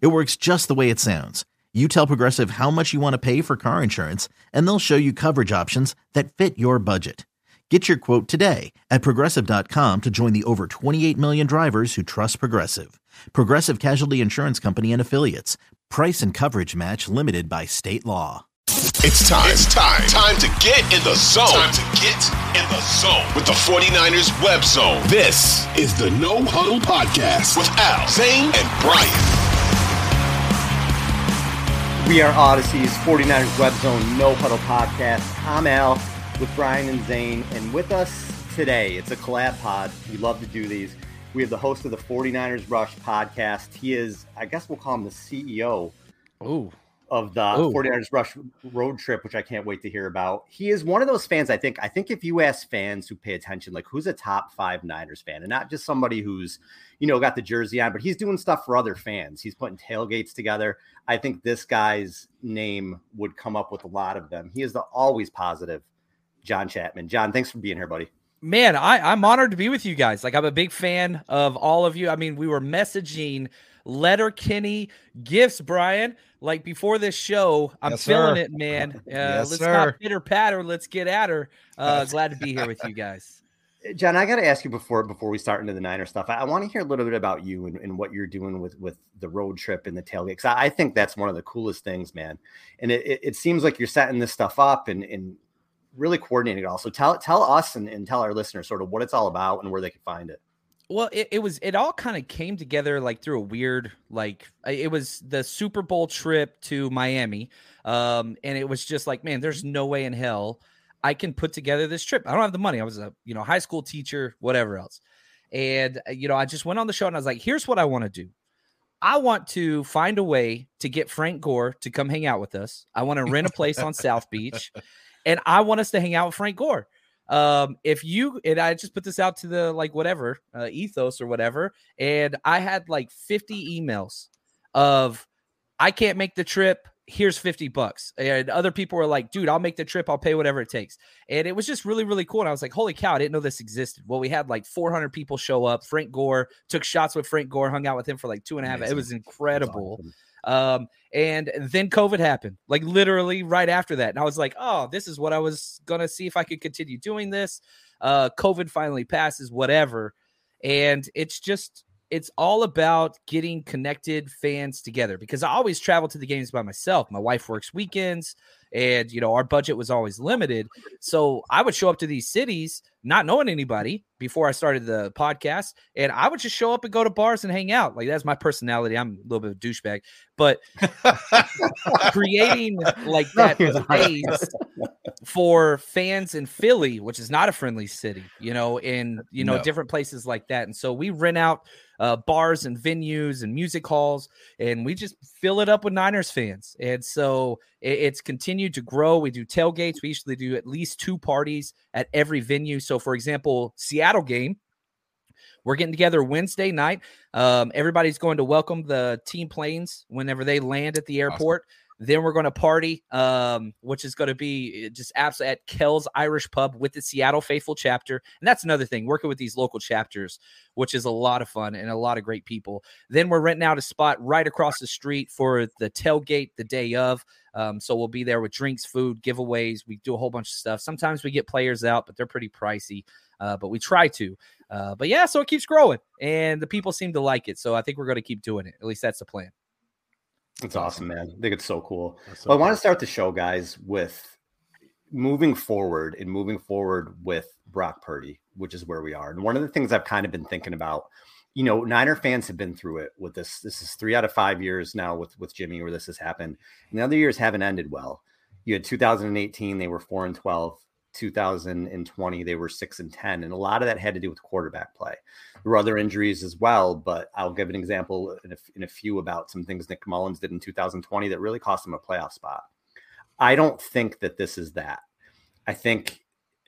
It works just the way it sounds. You tell Progressive how much you want to pay for car insurance, and they'll show you coverage options that fit your budget. Get your quote today at progressive.com to join the over 28 million drivers who trust Progressive. Progressive Casualty Insurance Company and Affiliates. Price and coverage match limited by state law. It's time. It's time. Time to get in the zone. Time to get in the zone with the 49ers web zone. This is the No Huddle Podcast with Al, Zain, and Brian. We are Audacy's 49ers Web Zone No Huddle Podcast. I'm Al with Brian and Zain, and with us today, it's a collab pod. We love to do these. We have the host of the 49ers Rush podcast. He is, I guess we'll call him the CEO Ooh. Of the Ooh. 49ers Rush road trip, which I can't wait to hear about. He is one of those fans, I think. I think if you ask fans who pay attention, like who's a top five Niners fan, and not just somebody who's, you know, got the jersey on, but he's doing stuff for other fans. He's putting tailgates together. I think this guy's name would come up with a lot of them. He is the always positive John Chapman. John, thanks for being here, buddy. Man, I, I'm honored to be with you guys. Like, I'm a big fan of all of you. I mean, we were messaging Letterkenny gifts, Brian. Like before this show, I'm Yes, feeling sir. it, man. Uh, Yes, let's sir. not pitter patter. Let's get at her. Uh, glad to be here with you guys. John, I got to ask you before before we start into the Niner stuff. I, I want to hear a little bit about you and, and what you're doing with with the road trip and the tailgate. 'Cause I, I think that's one of the coolest things, man. And it, it, it seems like you're setting this stuff up and, and really coordinating it all. So tell tell us and, and tell our listeners sort of what it's all about and where they can find it. Well, it, it was it all kind of came together like through a weird like it was the Super Bowl trip to Miami. Um and it was just like, man, there's no way in hell I can put together this trip. I don't have the money. I was a, you know, high school teacher, whatever else. And uh, you know, I just went on the show and I was like, here's what I want to do. I want to find a way to get Frank Gore to come hang out with us. I want to rent a place on South Beach and I want us to hang out with Frank Gore um if you and i just put this out to the like whatever uh, ethos or whatever and i had like 50 emails of i can't make the trip here's 50 bucks and other people were like dude i'll make the trip i'll pay whatever it takes and it was just really really cool and i was like holy cow i didn't know this existed. Well we had like 400 people show up frank gore took shots with frank gore hung out with him for like two and a half it was incredible um, and then COVID happened, like literally right after that. And I was like, oh, this is what I was gonna see if I could continue doing this. Uh, COVID finally passes, whatever. And it's just it's all about getting connected fans together because I always travel to the games by myself. My wife works weekends and you know our budget was always limited. So I would show up to these cities not knowing anybody before I started the podcast and I would just show up and go to bars and hang out. Like that's my personality. I'm a little bit of a douchebag, but creating like that space for fans in Philly, which is not a friendly city, you know, in you know No. different places like that. And so we rent out uh, bars and venues and music halls, and we just fill it up with Niners fans. And so it- it's continued to grow. We do tailgates. We usually do at least two parties at every venue. So, for example, Seattle game. We're getting together Wednesday night. Um, everybody's going to welcome the team planes whenever they land at the airport. Then we're going to party, um, which is going to be just absolutely at Kell's Irish Pub with the Seattle Faithful chapter. And that's another thing, working with these local chapters, which is a lot of fun and a lot of great people. Then we're renting out a spot right across the street for the tailgate the day of. Um, so we'll be there with drinks, food, giveaways. We do a whole bunch of stuff. Sometimes we get players out, but they're pretty pricey. Uh, but we try to. Uh, but yeah, so it keeps growing, and the people seem to like it. So I think we're going to keep doing it. At least that's the plan. It's awesome, man. I think it's so cool. So well, I want to start the show, guys, with moving forward and moving forward with Brock Purdy, which is where we are. And one of the things I've kind of been thinking about, you know, Niner fans have been through it with this. This is three out of five years now with with Jimmy where this has happened. And the other years haven't ended well. You had 2018, they were four and 12. 2020 they were 6 and 10 and a lot of that had to do with quarterback play. There were other injuries as well but i'll give an example in a, in a few about some things nick mullens did in 2020 that really cost him a playoff spot. I don't think that this is that. I think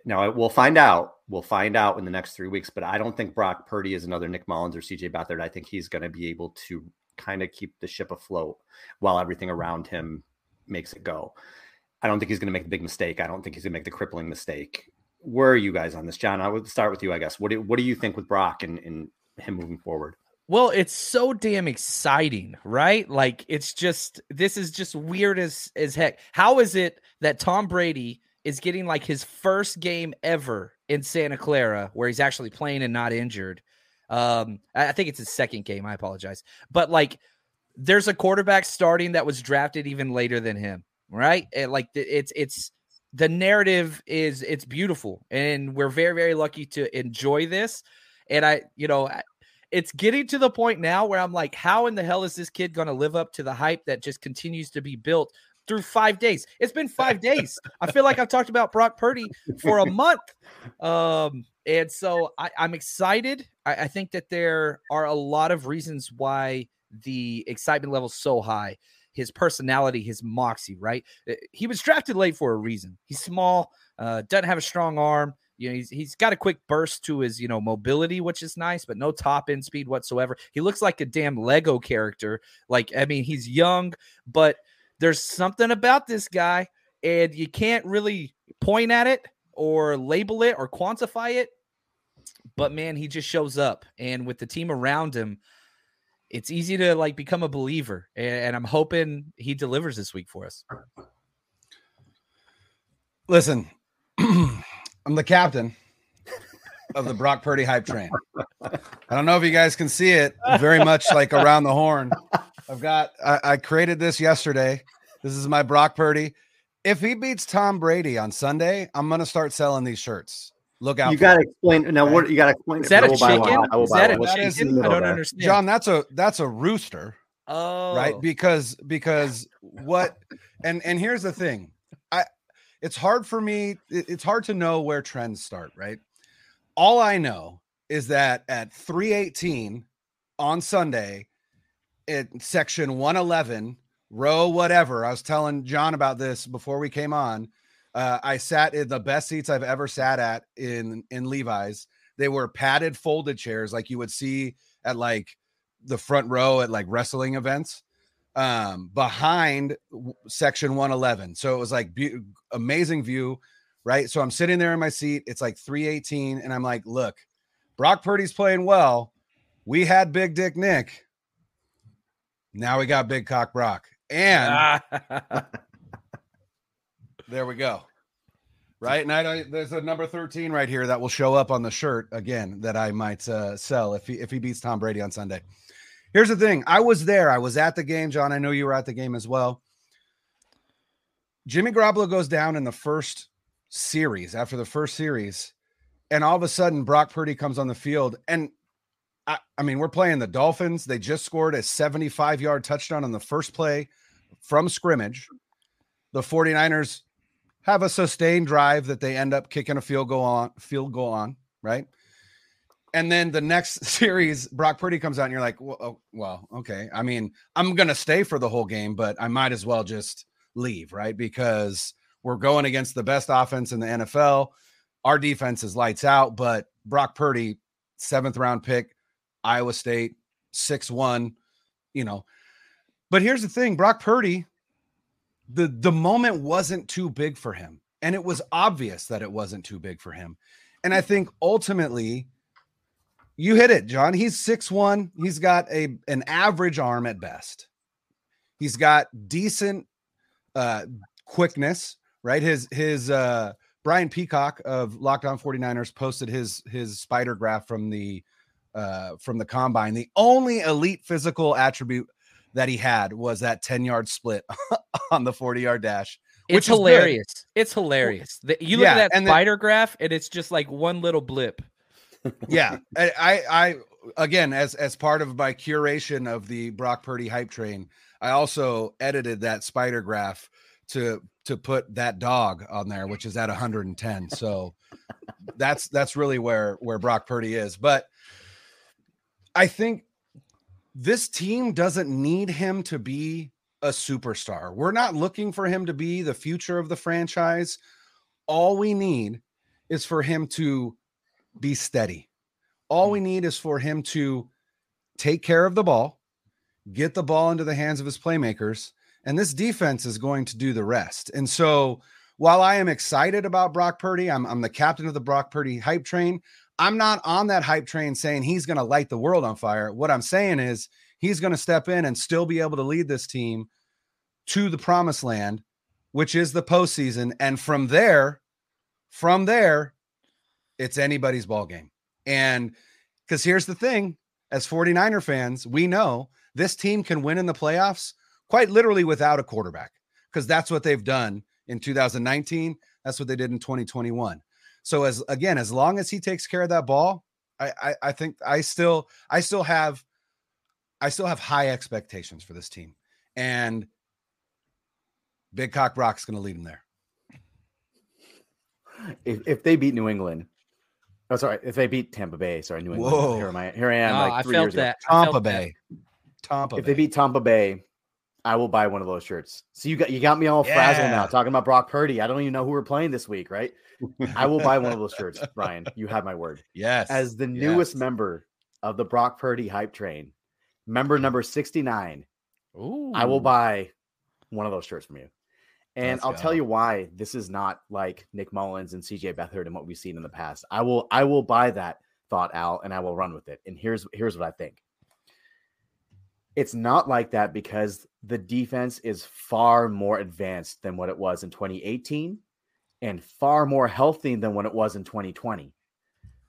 now we'll find out we'll find out in the next three weeks but i don't think brock purdy is another nick mullens or cj beathard. I think he's going to be able to kind of keep the ship afloat while everything around him makes it go I don't think he's going to make the big mistake. I don't think he's going to make the crippling mistake. Where are you guys on this, John? I would start with you, I guess. What do, what do you think with Brock and, and him moving forward? Well, it's so damn exciting, right? Like it's just this is just weird as as heck. How is it that Tom Brady is getting like his first game ever in Santa Clara where he's actually playing and not injured? Um, I think it's his second game. I apologize, but like, there's a quarterback starting that was drafted even later than him right? And like it's it's the narrative is it's beautiful, and we're very very lucky to enjoy this. And I, you know, it's getting to the point now where I'm like, how in the hell is this kid going to live up to the hype that just continues to be built through five days? It's been five days. I feel like I've talked about Brock Purdy for a month. Um, and so I, am excited. I, I think that there are a lot of reasons why the excitement level so high his personality, his moxie, right? Uh, he was drafted late for a reason. He's small, uh, doesn't have a strong arm. You know, he's he's got a quick burst to his, you know, mobility, which is nice, but no top end speed whatsoever. He looks like a damn Lego character. Like, I mean, he's young, but there's something about this guy, and you can't really point at it or label it or quantify it. But man, he just shows up, and with the team around him, it's easy to like become a believer, and I'm hoping he delivers this week for us. Listen, I'm the captain of the Brock Purdy hype train. I don't know if you guys can see it very much like around the horn. I've got I, I created this yesterday. This is my Brock Purdy. If he beats Tom Brady on Sunday, I'm gonna start selling these shirts. Look out! You got to explain now. Right? What you got to explain? Is that a chicken? Is that a chicken? I don't understand. John, that's a that's a rooster. Oh, right. Because because what? And and here's the thing. I it's hard for me. It's hard to know where trends start. Right. All I know is that at 318 on Sunday, in section 111, row whatever. I was telling John about this before we came on uh, I sat in the best seats I've ever sat at in in Levi's. They were padded folded chairs like you would see at like the front row at like wrestling events um behind section 111 so it was like be- amazing view right? So i'm sitting there in my seat it's like 318 and i'm like look brock purdy's playing well. We had big dick nick. Now we got big cock brock. And There we go. Right. And I don't, there's a number 13 right here that will show up on the shirt again that I might uh, sell if he if he beats Tom Brady on Sunday. Here's the thing. I was there. I was at the game, John. I know you were at the game as well. Jimmy Garoppolo goes down in the first series after the first series, and all of a sudden Brock Purdy comes on the field. And I, I mean, we're playing the Dolphins. They just scored a 75 yard touchdown on the first play from scrimmage. The 49ers have a sustained drive that they end up kicking a field goal on, field goal on, right? And then the next series, Brock Purdy comes out, and you're like, well, oh, well, okay. I mean, I'm gonna stay for the whole game, but I might as well just leave, right? Because we're going against the best offense in the NFL. Our defense is lights out, but Brock Purdy, seventh round pick, Iowa State, six one, you know. But here's the thing: Brock Purdy the the moment wasn't too big for him and it was obvious that it wasn't too big for him and i think ultimately you hit it john he's six one he's got a an average arm at best. He's got decent uh quickness right? His his uh brian peacock of Locked On 49ers posted his his spider graph from the uh from the combine the only elite physical attribute that he had was that 10 yard split on the 40 yard dash. It's hilarious. It's hilarious. The, you look Yeah, at that spider graph, and it's just like one little blip. yeah I, I i again as as part of my curation of the brock purdy hype train i also edited that spider graph to to put that dog on there which is at 110 so that's that's really where where brock purdy is but i think this team doesn't need him to be a superstar we're not looking for him to be the future of the franchise all we need is for him to be steady. All we hmm. need is for him to take care of the ball, get the ball into the hands of his playmakers, and this defense is going to do the rest. And so, while I am excited about Brock Purdy, I'm, I'm the captain of the Brock Purdy hype train. I'm not on that hype train saying he's going to light the world on fire. What I'm saying is he's going to step in and still be able to lead this team to the promised land, which is the postseason. And from there, from there, it's anybody's ball game. And because here's the thing as 49er fans, we know this team can win in the playoffs quite literally without a quarterback because that's what they've done in 2019. That's what they did in 2021. So as again, as long as he takes care of that ball, I, I, I think I still I still have I still have high expectations for this team. And Big Cock Brock's gonna lead them there. If, if they beat New England, oh sorry, if they beat Tampa Bay, sorry, New England. Whoa. Here am I? Here I am. No, like I felt years ago. that. Felt Tampa that. Bay. Tampa Bay If Bay. they beat Tampa Bay, I will buy one of those shirts. So you got you got me all frazzled now talking about Brock Purdy. I don't even know who we're playing this week, right? I will buy one of those shirts, Brian. You have my word. yes. As the newest Yes. member of the Brock Purdy hype train, member number 69, Ooh. I will buy one of those shirts from you. And Let's I'll tell you why this is not like Nick Mullens and CJ Beathard and what we've seen in the past. I will I will buy that thought, Al, and I will run with it. And here's here's what I think. It's not like that because the defense is far more advanced than what it was in 2018 and far more healthy than when it was in 2020.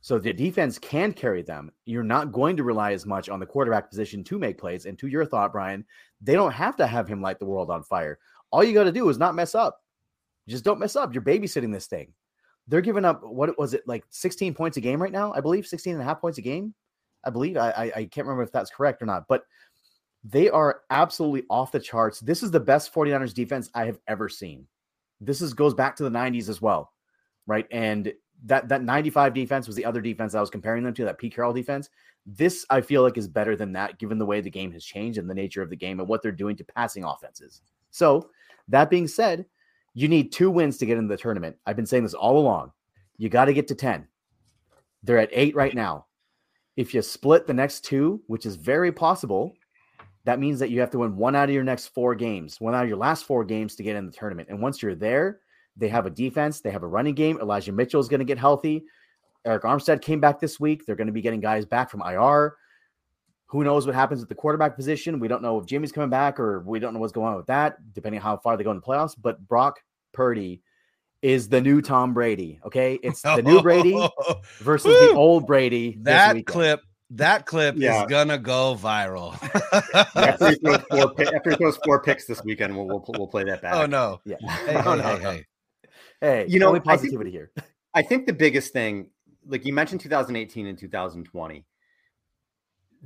So the defense can carry them. You're not going to rely as much on the quarterback position to make plays. And to your thought, Brian, they don't have to have him light the world on fire. All you got to do is not mess up. Just don't mess up. You're babysitting this thing. They're giving up, what was it, like 16 points a game right now? I believe 16 and a half points a game. I believe. I, I, I can't remember if that's correct or not, but they are absolutely off the charts. This is the best 49ers defense I have ever seen. This is goes back to the 90s as well, right? And that that 95 defense was the other defense I was comparing them to, that Pete Carroll defense. This I feel like is better than that, given the way the game has changed and the nature of the game and what they're doing to passing offenses. So that being said, you need two wins to get into the tournament. I've been saying this all along. You got to get to 10. They're at eight right now. If you split the next two, which is very possible, that means that you have to win one out of your next four games, one out of your last four games to get in the tournament. And once you're there, they have a defense, they have a running game. Elijah Mitchell is going to get healthy. Arik Armstead came back this week. They're going to be getting guys back from IR. Who knows what happens at the quarterback position? We don't know if Jimmy's coming back or we don't know what's going on with that, depending on how far they go in the playoffs. But Brock Purdy is the new Tom Brady. Okay. It's the new Brady versus the old Brady. that clip, that clip Yeah. is gonna go viral. After he, throws four, after he throws four picks this weekend, we'll, we'll, we'll play that back. oh no. Yeah. Hey, No, hey, no, hey, no. hey. Hey, You know, only I think- positivity here. Oh, I think the biggest thing, like you mentioned 2018 and 2020,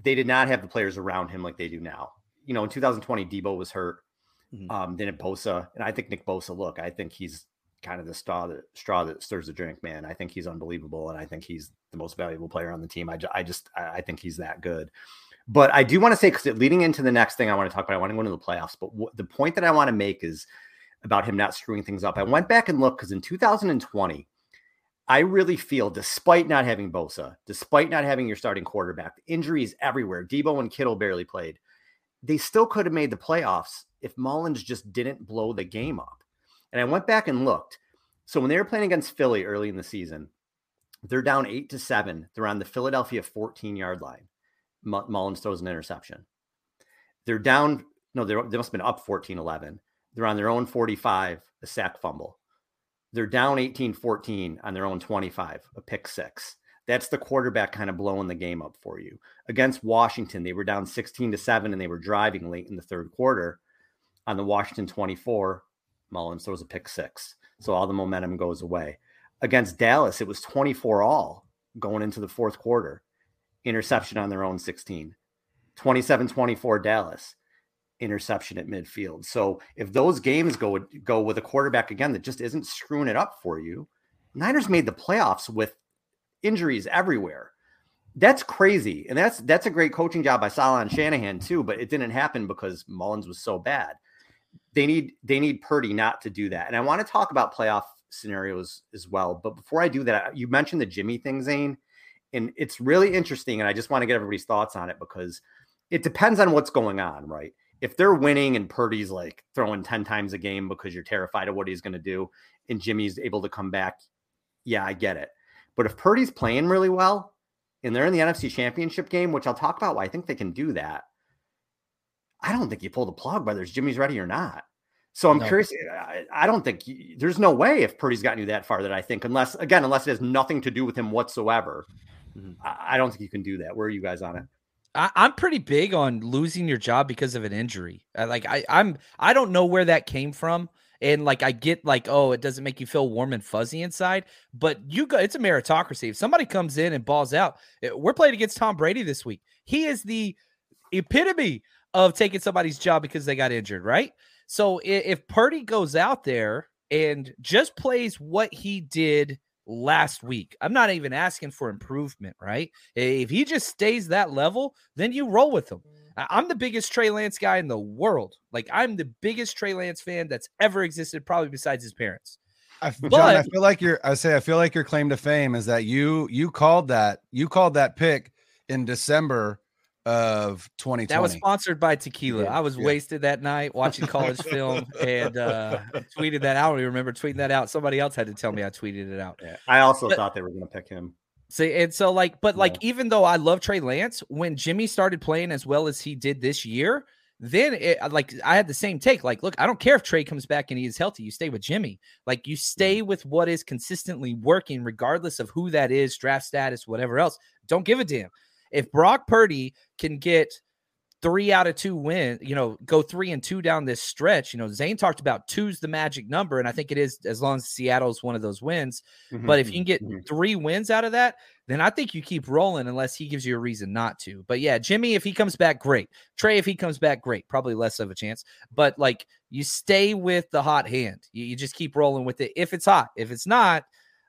they did not have the players around him like they do now. You know, in 2020, Deebo was hurt. Mm-hmm. Um, then at Bosa, and I think Nick Bosa, look, I think he's kind of the straw that straw that stirs the drink, man. I think he's unbelievable, and I think he's the most valuable player on the team. I, ju- I just I think he's that good. But I do want to say because leading into the next thing I want to talk about, I want to go into the playoffs. But what, the point that I want to make is about him not screwing things up. I went back and looked because in 2020, I really feel, despite not having Bosa, despite not having your starting quarterback, injuries everywhere, Deebo and Kittle barely played, they still could have made the playoffs if Mullens just didn't blow the game up. And I went back and looked. So when they were playing against Philly early in the season, they're down eight to seven. They're on the Philadelphia 14 yard line. Mu- Mullens throws an interception. They're down, no, they must have been up 14 11. They're on their own 45, a sack fumble. They're down 18 14 on their own 25, a pick six. That's the quarterback kind of blowing the game up for you. Against Washington, they were down 16 to 7 and they were driving late in the third quarter. On the Washington 24, Mullens throws a pick six. So all the momentum goes away. Against Dallas, it was 24 all going into the fourth quarter. Interception on their own 16. 27 24 Dallas interception at midfield. So if those games go go with a quarterback again that just isn't screwing it up for you, Niners made the playoffs with injuries everywhere. That's crazy. And that's that's a great coaching job by Saleh and Shanahan too, but it didn't happen because Mullens was so bad. They need they need Purdy not to do that. And I want to talk about playoff scenarios as well. But before I do that, you mentioned the Jimmy thing, Zain, and it's really interesting. And I just want to get everybody's thoughts on it because it depends on what's going on, right? If they're winning and Purdy's like throwing 10 times a game because you're terrified of what he's going to do and Jimmy's able to come back, yeah, I get it. But if Purdy's playing really well and they're in the NFC championship game, which I'll talk about why I think they can do that, I don't think you pull the plug whether it's Jimmy's ready or not. So I'm no. curious. I, I, don't think there's no way if Purdy's gotten you that far that I think, unless again, unless it has nothing to do with him whatsoever, mm-hmm. I, I, don't think you can do that. Where are you guys on it? I, am pretty big on losing your job because of an injury. I, like I, I'm I don't know where that came from. And like I get like, oh, it doesn't make you feel warm and fuzzy inside, but you go it's a meritocracy. If somebody comes in and balls out, eh, we're playing against Tom Brady this week. He is the epitome of taking somebody's job because they got injured, right? So if Purdy goes out there and just plays what he did last week. I'm not even asking for improvement, right? If he just stays that level, then you roll with him. I'm the biggest Trey Lance guy in the world. Like I'm the biggest Trey Lance fan that's ever existed, probably besides his parents. I, but, John, I feel like your I say I feel like your claim to fame is that you you called that you called that pick in December of 2020. That was sponsored by tequila. Yeah, I was yeah. wasted that night watching college film and uh tweeted that out. I don't even remember tweeting that out. Somebody else had to tell me I tweeted it out. Yeah, I also but, thought they were going to pick him. See, and so like, but like, even though I love Trey Lance, when Jimmy started playing as well as he did this year, then it, like I had the same take. Like, look, I don't care if Trey comes back and he is healthy. You stay with Jimmy. Like, you stay mm-hmm. with what is consistently working, regardless of who that is, draft status, whatever else. Don't give a damn if Brock Purdy can get three out of two win, you know, go three and two down this stretch. You know, Zain talked about two's the magic number, and I think it is as long as Seattle's one of those wins. Mm-hmm, but if you can get mm-hmm. three wins out of that, then I think you keep rolling unless he gives you a reason not to. But yeah, Jimmy, if he comes back, great. Trey, if he comes back, great. Probably less of a chance. But like you stay with the hot hand. You, you just keep rolling with it. If it's hot, if it's not,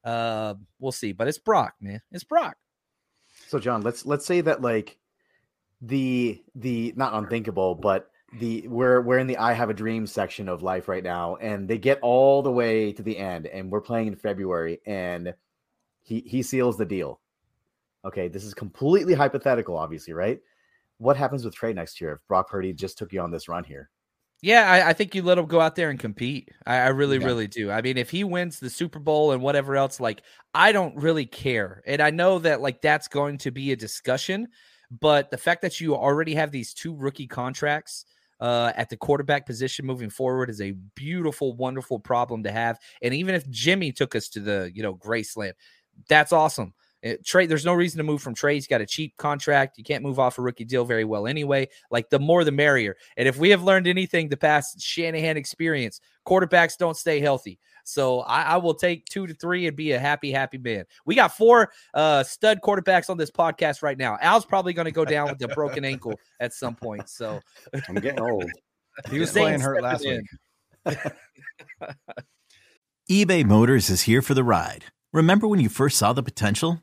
uh, we'll see. But it's Brock, man. It's Brock. So John, let's let's say that like the the not unthinkable, but the we're we're in the I have a dream section of life right now, and they get all the way to the end, and we're playing in February, and he he seals the deal. Okay, this is completely hypothetical, obviously, right? What happens with Trey next year if Brock Purdy just took you on this run here? Yeah, I, I, think you let him go out there and compete. I, I really, yeah. really do. I mean, if he wins the Super Bowl and whatever else, like I don't really care. And I know that like that's going to be a discussion, but the fact that you already have these two rookie contracts uh, at the quarterback position moving forward is a beautiful, wonderful problem to have. And even if Jimmy took us to the you know Graceland, that's awesome. Uh, Trey, there's no reason to move from Trey. He's got a cheap contract. You can't move off a rookie deal very well anyway. Like the more the merrier. And if we have learned anything the past Shanahan experience, quarterbacks don't stay healthy. So I, I, will take two to three and be a happy, happy man. We got four uh, stud quarterbacks on this podcast right now. Al's probably going to go down with a broken ankle at some point. So I'm getting old. He was playing hurt last week. eBay Motors is here for the ride. Remember when you first saw the potential?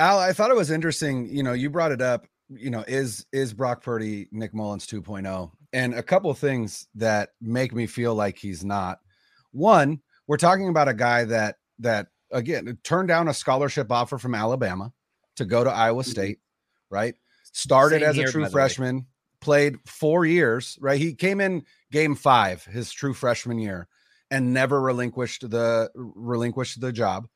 Al, I thought it was interesting. You know, you brought it up. You know, is is Brock Purdy Nick Mullens 2.0? And a couple things that make me feel like he's not. One, we're talking about a guy that that again turned down a scholarship offer from Alabama to go to Iowa Mm-hmm. State, right? Started Same as here, a true freshman, played four years, right? He came in game five his true freshman year and never relinquished the relinquished the job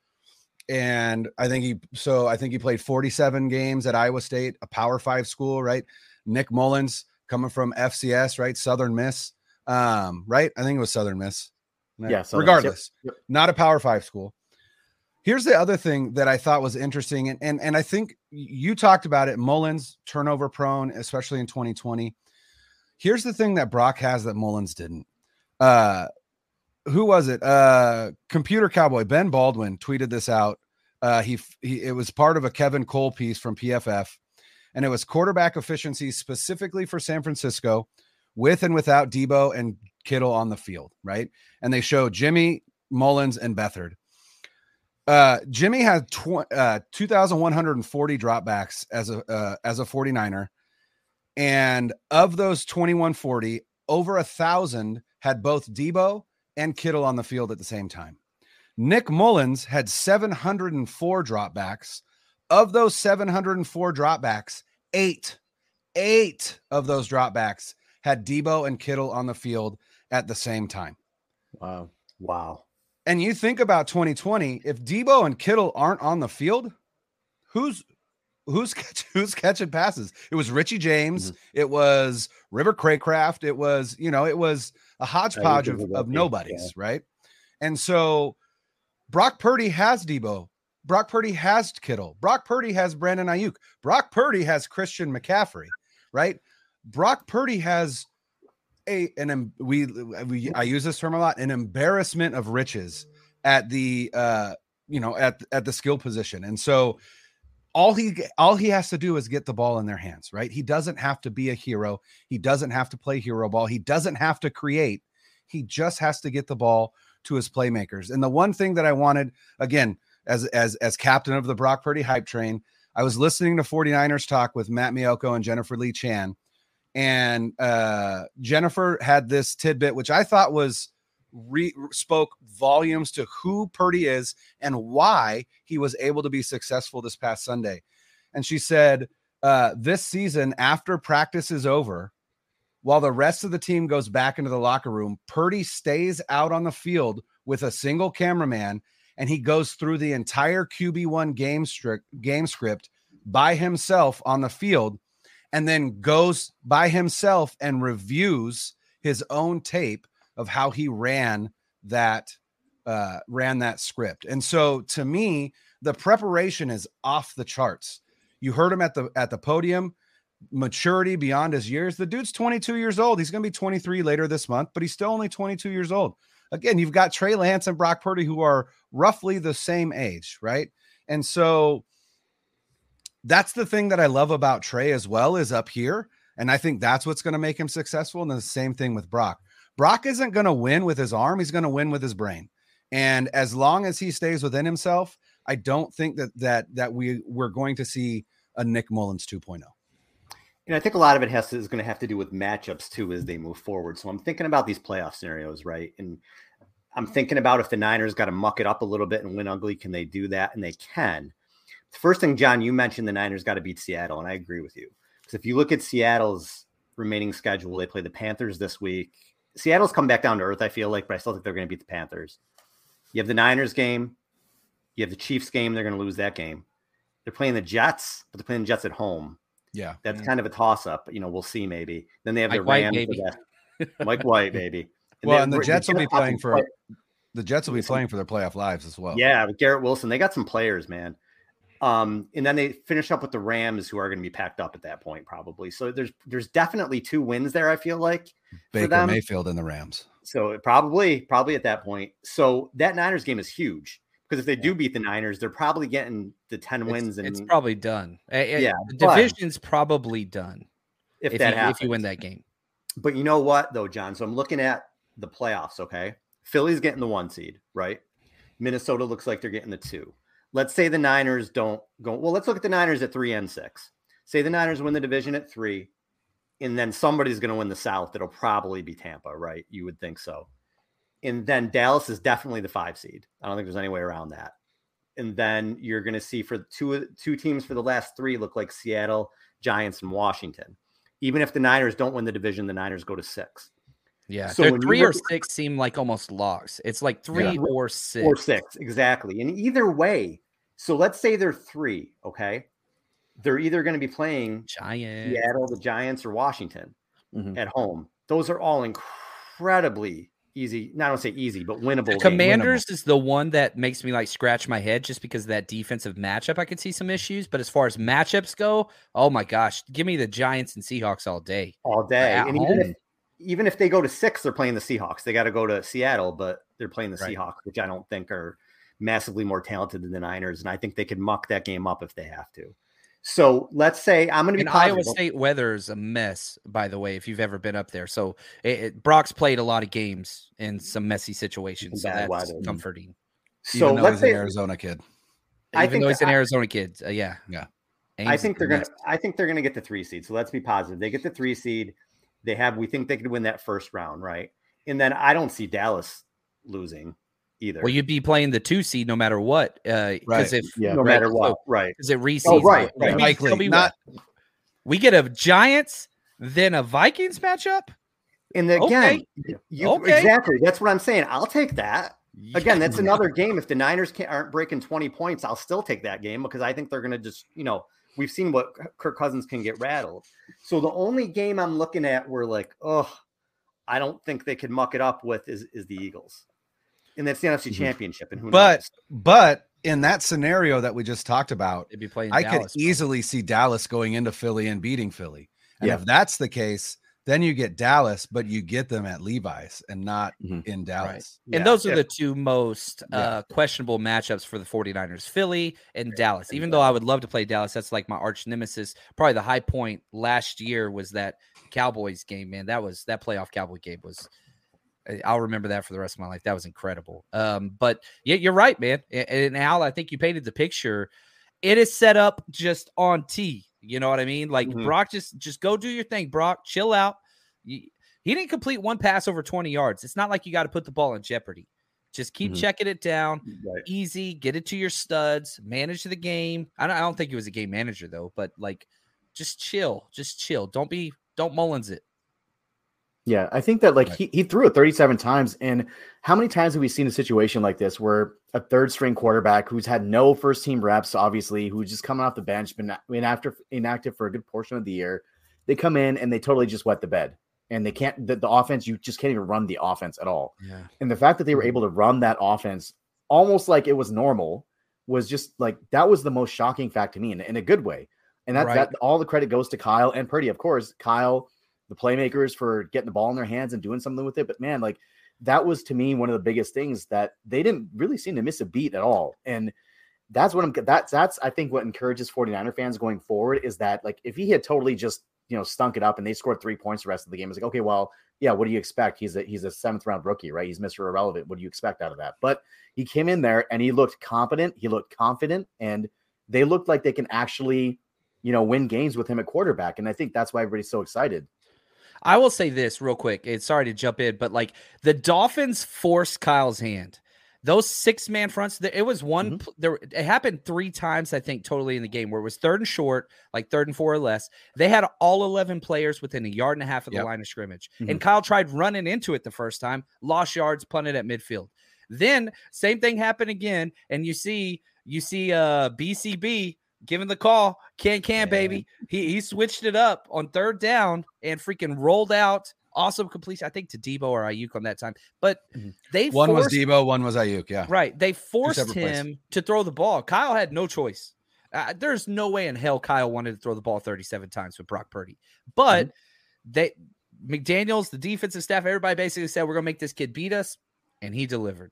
and I think he so I think he played 47 games at Iowa State, a Power 5 school, right? Nick Mullens coming from FCS, right? Southern Miss. Um, right? I think it was Southern Miss. Yeah, Southern Miss. Yep, regardless. yep. Not a Power 5 school. Here's the other thing that I thought was interesting and and, and I think you talked about it Mullens turnover prone especially in 2020. Here's the thing that Brock has that Mullens didn't. Uh who was it? Uh computer cowboy Ben Baldwin tweeted this out. Uh he, he it was part of a Kevin Cole piece from PFF and it was quarterback efficiency specifically for San Francisco with and without Deebo and Kittle on the field, right? And they show Jimmy Mullens and Beathard. Uh Jimmy had tw- uh 2140 dropbacks as a uh, as a 49er and of those 2140 over a thousand had both Debo and Kittle on the field at the same time. Nick Mullens had 704 dropbacks. Of those 704 dropbacks, eight, eight of those dropbacks had Deebo and Kittle on the field at the same time. Wow. Wow. And you think about 2020, if Deebo and Kittle aren't on the field, who's who's catch, who's catching passes? It was Richie James, it was River Cracraft, it was, you know, it was a hodgepodge of, of nobodies, yeah. right? And so Brock Purdy has Deebo. Brock Purdy has Kittle. Brock Purdy has Brandon Aiyuk. Brock Purdy has Christian McCaffrey, right? Brock Purdy has a an we we I use this term a lot, an embarrassment of riches at the uh you know at at the skill position. And so all he all he has to do is get the ball in their hands, right? He doesn't have to be a hero. He doesn't have to play hero ball. He doesn't have to create. He just has to get the ball to his playmakers. And the one thing that I wanted again as as as captain of the Brock Purdy hype train, I was listening to 49ers talk with Matt Maiocco and Jennifer Lee Chan and uh Jennifer had this tidbit which I thought was re- spoke volumes to who Purdy is and why he was able to be successful this past Sunday. And she said, uh, this season, after practice is over, while the rest of the team goes back into the locker room, Purdy stays out on the field with a single cameraman and he goes through the entire QB1 game script, game script by himself on the field and then goes by himself and reviews his own tape of how he ran that uh ran that script. And so to me, the preparation is off the charts. You heard him at the at the podium, maturity beyond his years. The dude's 22 years old. He's going to be 23 later this month, but he's still only 22 years old. Again, you've got Trey Lance and Brock Purdy who are roughly the same age, right? And so that's the thing that I love about Trey as well is up here. And I think that's what's going to make him successful. And the same thing with Brock. Brock isn't going to win with his arm, he's going to win with his brain. And as long as he stays within himself, I don't think that that that we we're going to see a Nick Mullens oh. 2.0. And I think a lot of it has to, is going to have to do with matchups too as they move forward. So I'm thinking about these playoff scenarios, right? And I'm thinking about if the Niners got to muck it up a little bit and win ugly, can they do that? And they can. The first thing, John, you mentioned the Niners got to beat Seattle, and I agree with you. Because if you look at Seattle's remaining schedule, they play the Panthers this week. Seattle's come back down to earth, I feel like, but I still think they're going to beat the Panthers. You have the Niners game, you have the Chiefs game, they're going to lose that game. They're playing the Jets, but they're playing the Jets at home. Yeah. That's kind of a toss up. You know, we'll see maybe. Then they have Mike the White, Rams. baby. for Mike White, baby. well, and the Jets will be playing for play- the Jets will be playing for their playoff lives as well. Yeah, with Garrett Wilson, they got some players, man. Um, and then they finish up with the Rams, who are going to be packed up at that point, probably. So there's there's definitely two wins there. I feel like for Baker them. Mayfield and the Rams. So it probably probably at that point. So that Niners game is huge because if they do beat the Niners, they're probably getting the ten wins. And It's probably done. Eh, Yeah, the division's probably done if, if, that you, happens, if you win that game. But you know what, though, John? So I'm looking at the playoffs. Okay, Philly's getting the one seed, right? Minnesota looks like they're getting the two. Let's say the Niners don't go. Well, let's look at the Niners at three and six. Say the Niners win the division at three, and then somebody's going to win the South. It'll probably be Tampa, right? You would think so. And then Dallas is definitely the five seed. I don't think there's any way around that. And then you're going to see for two two teams for the last three look like Seattle, Giants, and Washington. Even if the Niners don't win the division, the Niners go to six. Yeah, So they're when you three or six seem like almost locks. It's like three Yeah. or six. or six exactly and either way so let's say they're three okay they're either going to be playing Giants. seattle the giants or washington Mhm. at home those are all incredibly easy not to say easy but winnable The. Commanders is the one that makes me like scratch my head just because of that defensive matchup. I could see some issues, but as far as matchups go, oh my gosh, give me the Giants and Seahawks all day. all day and even if, even if they go to six they're playing the seahawks they got to go to seattle but they're playing the Right. seahawks which i don't think are massively more talented than the niners and i think they could muck that game up if they have to so let's say i'm going to be Iowa. State weather is a mess, by the way, if you've ever been up there. So it, it- Brock's played a lot of games in some messy situations. So that's weather. comforting. so Even though let's he's an say Arizona kid. I Even think though he's an I- Arizona kid. Uh, yeah. Yeah. I think they're gonna. I think they're gonna get the three seed. So let's be positive. They get the three seed. They have. We think they could win that first round, right? And then I don't see Dallas losing either. Well, you'd be playing the two seed no matter what. Uh, because Right. if Yeah. no right, matter so- what, right? because it reseeds. Oh, right, It'll right. Likely, not- We get a Giants, then a Vikings matchup. And then again, Okay. you Okay. exactly. That's what I'm saying. I'll take that. Again, that's another game. If the Niners can't, aren't breaking 20 points, I'll still take that game because I think they're going to just, you know, we've seen what Kirk Cousins can get rattled. So the only game I'm looking at where like, oh, I don't think they could muck it up with is is the Eagles. And that's the NFC Mhm. Championship. And who But knows? but in that scenario that we just talked about, They'd be playing. I Dallas, could easily see Dallas going into Philly and beating Philly. And Yeah. if that's the case, then you get Dallas, but you get them at Levi's and not Mhm. in Dallas. And Yeah, those are if- the two most Yeah. uh, questionable matchups for the 49ers, Philly and Dallas. Even though I would love to play Dallas, that's like my arch nemesis. Probably the high point last year was that Cowboys game, man. That was that playoff Cowboy game was I- I'll remember that for the rest of my life. That was incredible. Um, but yeah, you're right, man. A- And Al, I think you painted the picture. It is set up just on T. You know what I mean? Like Mhm. Brock, just just go do your thing, Brock. Chill out. You- he didn't complete one pass over 20 yards. It's not like you got to put the ball in jeopardy. Just keep Mhm. checking it down. Right. Easy, get it to your studs, manage the game. I don't, I don't think he was a game manager though, but like just chill, just chill. Don't be don't Mullens it. Yeah, I think that like Right. he, he threw it 37 times. And how many times have we seen a situation like this where a third string quarterback who's had no first team reps, obviously, who's just coming off the bench, been inactive, inactive for a good portion of the year, they come in and they totally just wet the bed. And they can't the, the offense, you just can't even run the offense at all. Yeah. And the fact that they were Mm-hmm. able to run that offense almost like it was normal was just like that was the most shocking fact to me in, in a good way. And that, Right. that all the credit goes to Kyle and Purdy, of course. Kyle, the playmakers for getting the ball in their hands and doing something with it. But man, like that was to me one of the biggest things that they didn't really seem to miss a beat at all. And that's what I'm that's that's I think what encourages 49er fans going forward is that like if he had totally just you know stunk it up and they scored three points the rest of the game, it's like, okay, well, yeah, what do you expect? He's a he's a seventh round rookie, right? He's Mr. Irrelevant. What do you expect out of that? But he came in there and he looked competent, he looked confident, and they looked like they can actually, you know, win games with him at quarterback. And I think that's why everybody's so excited. I will say this real quick. It's sorry to jump in, but like the Dolphins forced Kyle's hand. Those six man fronts, it was one. pl- There, it happened three times, I think, totally in the game where it was third and short, like third and four or less. They had all eleven players within a yard and a half of the Yep. line of scrimmage, Mhm. and Kyle tried running into it the first time, lost yards, punted at midfield. Then same thing happened again, and you see, you see, uh, BCB giving the call, can can Yeah. baby. He he switched it up on third down and freaking rolled out awesome completion. I think to Deebo or Aiyuk on that time, but they One was Deebo, one was Aiyuk. Yeah. Right. They forced plays. him to throw the ball. Kyle had no choice. Uh, there's no way in hell Kyle wanted to throw the ball 37 times with Brock Purdy. But Mm-hmm. they McDaniels, the defensive staff, everybody basically said we're gonna make this kid beat us, and he delivered.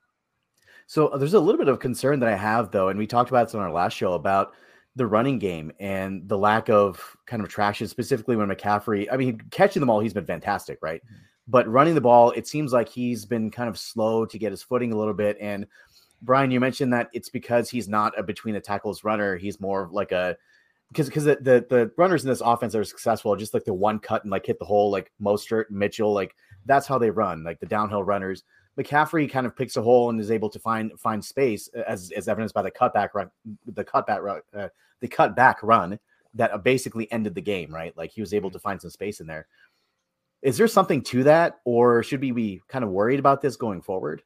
So uh, there's a little bit of concern that I have though, and we talked about this on our last show about the running game and the lack of kind of traction, specifically when McCaffrey. I mean, catching the ball, he's been fantastic, right? Mm-hmm. But running the ball, it seems like he's been kind of slow to get his footing a little bit. And Brian, you mentioned that it's because he's not a between the tackles runner; he's more of like a because because the, the the runners in this offense that are successful, just like the one cut and like hit the hole, like Mostert, Mitchell, like that's how they run, like the downhill runners. McCaffrey kind of picks a hole and is able to find find space, uh, as as evidenced by the cutback run, the cutback run, uh, the cutback run that uh, basically ended the game. Right, like he was able to find some space in there. Is there something to that, or should we be kind of worried about this going forward?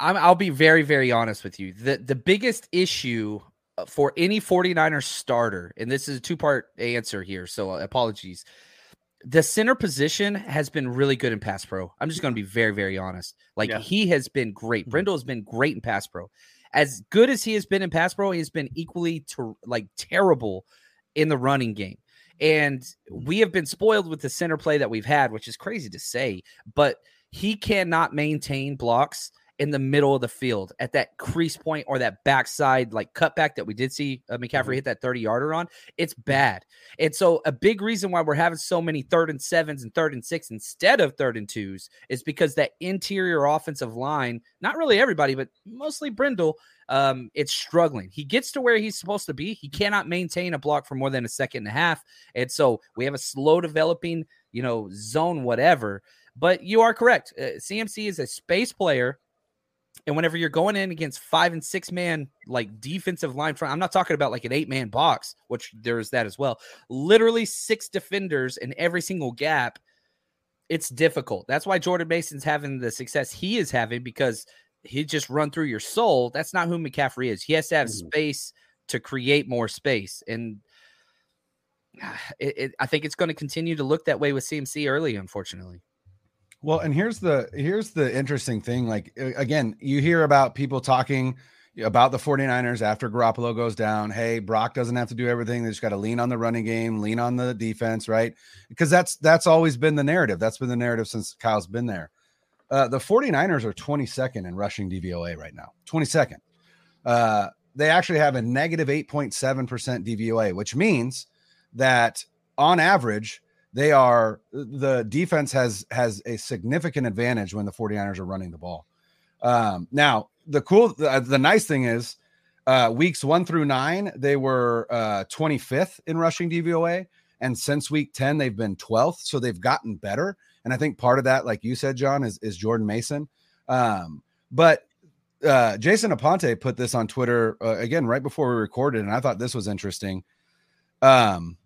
I'm, I'll be very, very honest with you. The the biggest issue uh, for any 49er starter, and this is a two part answer here, so apologies. The center position has been really good in pass pro. I'm just going to be very, very honest. Like Yeah. he has been great. Mm-hmm. Brendel has been great in pass pro. As good as he has been in pass pro, he has been equally to like terrible in the running game. And we have been spoiled with the center play that we've had, which is crazy to say, but he cannot maintain blocks in the middle of the field at that crease point or that backside like cutback that we did see uh, McCaffrey hit that 30 yarder on. It's bad. And so a big reason why we're having so many third and sevens and third and six instead of third and twos is because that interior offensive line, not really everybody, but mostly Brendel, um, it's struggling. He gets to where he's supposed to be. He cannot maintain a block for more than a second and a half. And so we have a slow developing, you know, zone, whatever. But you are correct. Uh, CMC is a space player. And whenever you're going in against five and six man like defensive line front, I'm not talking about like an eight man box, which there's that as well. Literally six defenders in every single gap. It's difficult. That's why Jordan Mason's having the success he is having because he just run through your soul. That's not who McCaffrey is. He has to have mm-hmm. space to create more space. And it, it, I think it's going to continue to look that way with CMC early, unfortunately. Well, and here's the here's the interesting thing. Like again, you hear about people talking about the 49ers after Garoppolo goes down. Hey, Brock doesn't have to do everything. They just got to lean on the running game, lean on the defense, right? Because that's that's always been the narrative. That's been the narrative since Kyle's been there. Uh, the 49ers are 22nd in rushing DVOA right now. 22nd. Uh, they actually have a negative 8.7% DVOA, which means that on average, they are the defense has has a significant advantage when the 49ers are running the ball. Um, now, the cool the, the nice thing is uh weeks 1 through 9 they were uh 25th in rushing DVOA and since week 10 they've been 12th so they've gotten better and I think part of that like you said John is is Jordan Mason. Um but uh Jason Aponte put this on Twitter uh, again right before we recorded and I thought this was interesting. Um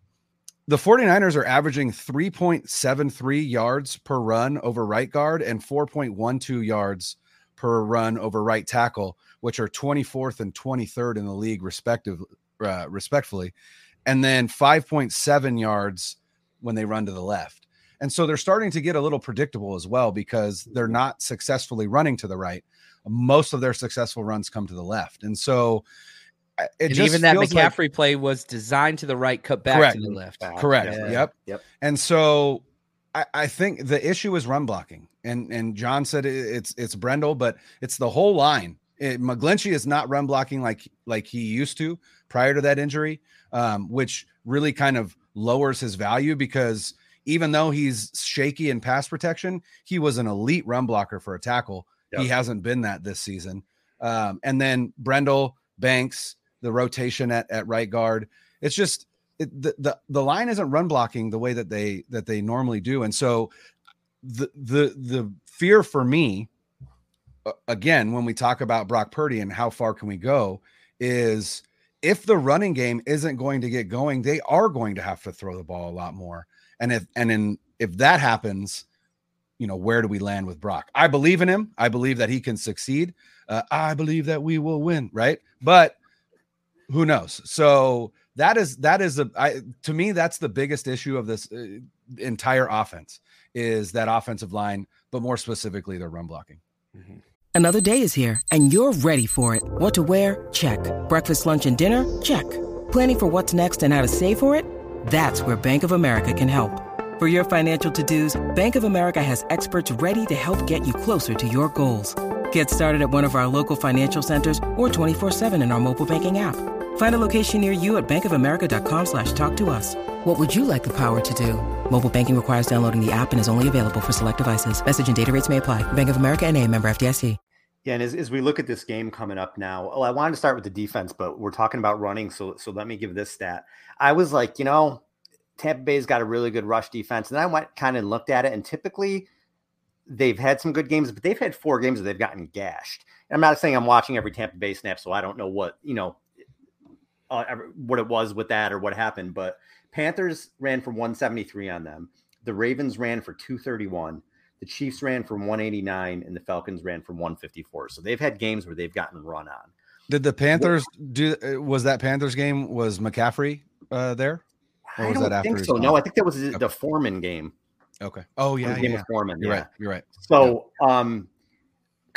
the 49ers are averaging 3.73 yards per run over right guard and 4.12 yards per run over right tackle, which are 24th and 23rd in the league, respective, uh, respectfully, and then 5.7 yards when they run to the left. And so they're starting to get a little predictable as well because they're not successfully running to the right. Most of their successful runs come to the left. And so and just even that feels like- McCaffrey play was designed to the right, cut back Correct. to the left. Correct. Yeah. Yep. Yep. And so I, I think the issue is run blocking. And and John said it, it's it's Brendel, but it's the whole line. It, McGlinchey is not run blocking like like he used to prior to that injury, um, which really kind of lowers his value because even though he's shaky in pass protection, he was an elite run blocker for a tackle. He hasn't been that this season. Um, and then Brendel, Banks, the rotation at, at right guard. It's just it, the, the the line isn't run blocking the way that they that they normally do, and so the the the fear for me, again, when we talk about Brock Purdy and how far can we go, is if the running game isn't going to get going, they are going to have to throw the ball a lot more, and if and in if that happens, you know where do we land with Brock? I believe in him. I believe that he can succeed. Uh, I believe that we will win, right? But who knows? So that is that is a I, to me that's the biggest issue of this uh, entire offense is that offensive line, but more specifically their run blocking. Another day is here, and you're ready for it. What to wear? Check. Breakfast, lunch, and dinner? Check. Planning for what's next and how to save for it? That's where Bank of America can help. For your financial to-dos, Bank of America has experts ready to help get you closer to your goals. Get started at one of our local financial centers or 24-7 in our mobile banking app. Find a location near you at bankofamerica.com slash talk to us. What would you like the power to do? Mobile banking requires downloading the app and is only available for select devices. Message and data rates may apply. Bank of America and a member FDIC. Yeah, and as, as we look at this game coming up now, well, I wanted to start with the defense, but we're talking about running, so so let me give this stat. I was like, you know, Tampa Bay's got a really good rush defense, and I went kind of looked at it, and typically they've had some good games, but they've had four games that they've gotten gashed. And I'm not saying I'm watching every Tampa Bay snap, so I don't know what you know uh, what it was with that or what happened, but Panthers ran for 173 on them. The Ravens ran for 231. The Chiefs ran for 189 and the Falcons ran for 154. So they've had games where they've gotten run on. Did the Panthers do? uh, Was that Panthers game? Was McCaffrey uh, there? Or I don't that think so. No, I think that was the Foreman game. Okay. Oh The yeah, game yeah. Foreman. You're yeah. right. You're right. So, um,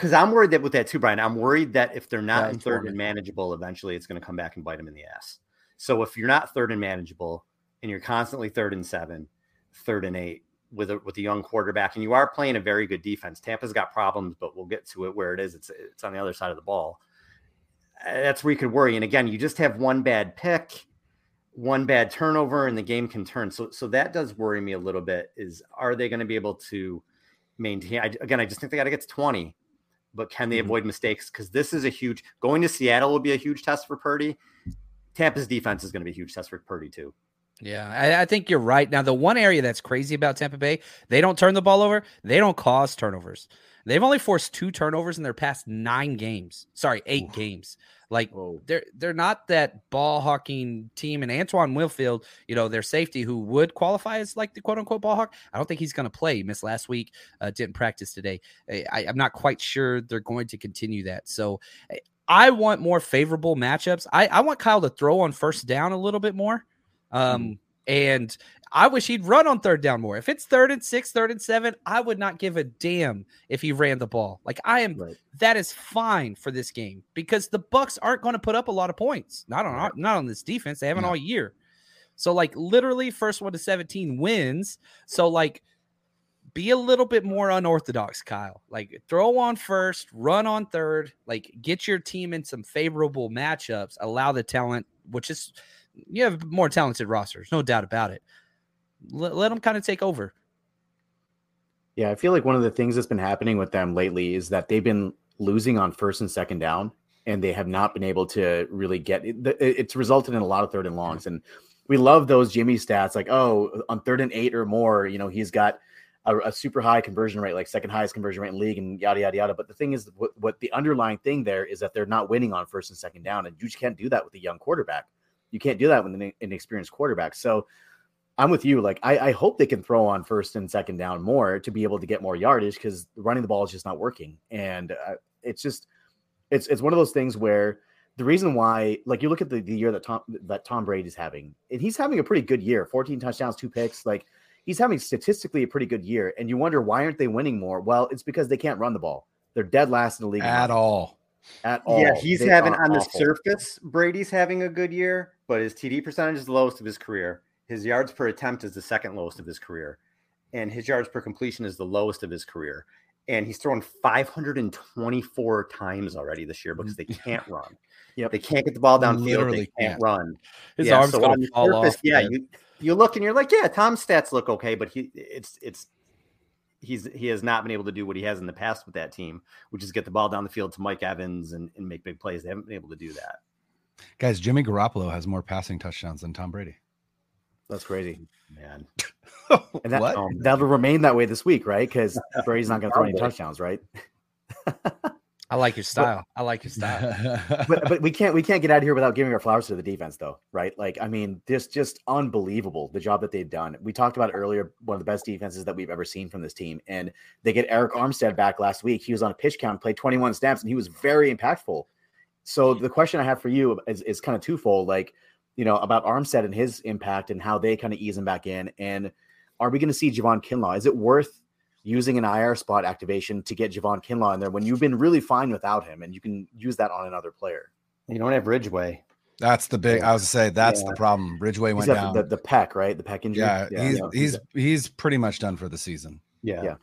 because I'm worried that with that too, Brian, I'm worried that if they're not in third and manageable, eventually it's going to come back and bite them in the ass. So if you're not third and manageable, and you're constantly third and seven, third and eight with a with a young quarterback, and you are playing a very good defense. Tampa's got problems, but we'll get to it where it is. It's it's on the other side of the ball. That's where you could worry. And again, you just have one bad pick, one bad turnover, and the game can turn. So so that does worry me a little bit. Is are they going to be able to maintain? I, again, I just think they got to get to twenty but can they Mhm. avoid mistakes? Because this is a huge going to Seattle will be a huge test for Purdy. Tampa's defense is going to be a huge test for Purdy too. Yeah, I, I think you're right. Now, the one area that's crazy about Tampa Bay, they don't turn the ball over. They don't cause turnovers. They've only forced two turnovers in their past nine games. Sorry, eight games. Like Whoa. they're they're not that ball hawking team. And Antoine Winfield, you know, their safety who would qualify as like the quote unquote ball hawk. I don't think he's going to play. He missed last week. Uh, didn't practice today. I, I'm not quite sure they're going to continue that. So I- I want more favorable matchups. I, I want Kyle to throw on first down a little bit more. Um, and I wish he'd run on third down more. If it's third and six, third and seven, I would not give a damn if he ran the ball. Like I am, Right. that is fine for this game because the Bucks aren't going to put up a lot of points. Not on not on this defense. They haven't No. all year. So like literally first one to 17 wins. So like be a little bit more unorthodox, Kyle. Like throw on first, run on third, like get your team in some favorable matchups, allow the talent, which is you have more talented rosters, no doubt about it. Let, let them kind of take over. Yeah, I feel like one of the things that's been happening with them lately is that they've been losing on first and second down, and they have not been able to really get it. it- It's resulted in a lot of third and longs, and we love those Jimmy stats. Like, oh, on third and eight or more, you know, he's got a, a super high conversion rate, like second highest conversion rate in league, and yada yada yada. But the thing is, what, what the underlying thing there is that they're not winning on first and second down, and you just can't do that with a young quarterback. You can't do that with an inexperienced quarterback. So. I'm with you. Like, I, I hope they can throw on first and second down more to be able to get more yardage because running the ball is just not working. And uh, it's just, it's it's one of those things where the reason why, like, you look at the, the year that Tom that Tom Brady is having, and he's having a pretty good year 14 touchdowns, two picks. Like, he's having statistically a pretty good year. And you wonder why aren't they winning more? Well, it's because they can't run the ball. They're dead last in the league At all. At all. yeah, he's They having on the awful. surface. Brady's having a good year, but his TD percentage is the lowest of his career. His yards per attempt is the second lowest of his career, and his yards per completion is the lowest of his career. And he's thrown 524 times already this year because they mm-hmm. can't run. Yep. They can't get the ball downfield. Literally They can't, can't. run. His Yeah, arms so on the fall surface, off. Yeah, man. you you look and you're like, yeah, Tom's stats look okay, but he it's it's he's he has not been able to do what he has in the past with that team, which is get the ball down the field to Mike Evans and, and make big plays. They haven't been able to do that. Guys, Jimmy Garoppolo has more passing touchdowns than Tom Brady. That's crazy. Man, And that, What? Um, that'll remain that way this week, right? Because Brady's not going to throw any touchdowns, right? I like your style. I like your style. but but we can't we can't get out of here without giving our flowers to the defense though right like i mean this just unbelievable the job that they've done we talked about earlier one of the best defenses that we've ever seen from this team and they get arik armstead back last week he was on a pitch count played 21 snaps and he was very impactful so the question i have for you is, is kind of twofold like you know about armstead and his impact and how they kind of ease him back in and are we going to see Javon Kinlaw? Is it worth using an IR spot activation to get Javon Kinlaw in there when you've been really fine without him and you can use that on another player? You don't have Ridgeway. That's the big. I was to say that's yeah. the problem. Ridgeway he's went down. The, the pec, right? The pec injury. Yeah, yeah he's yeah. he's he's pretty much done for the season. Yeah. Yeah.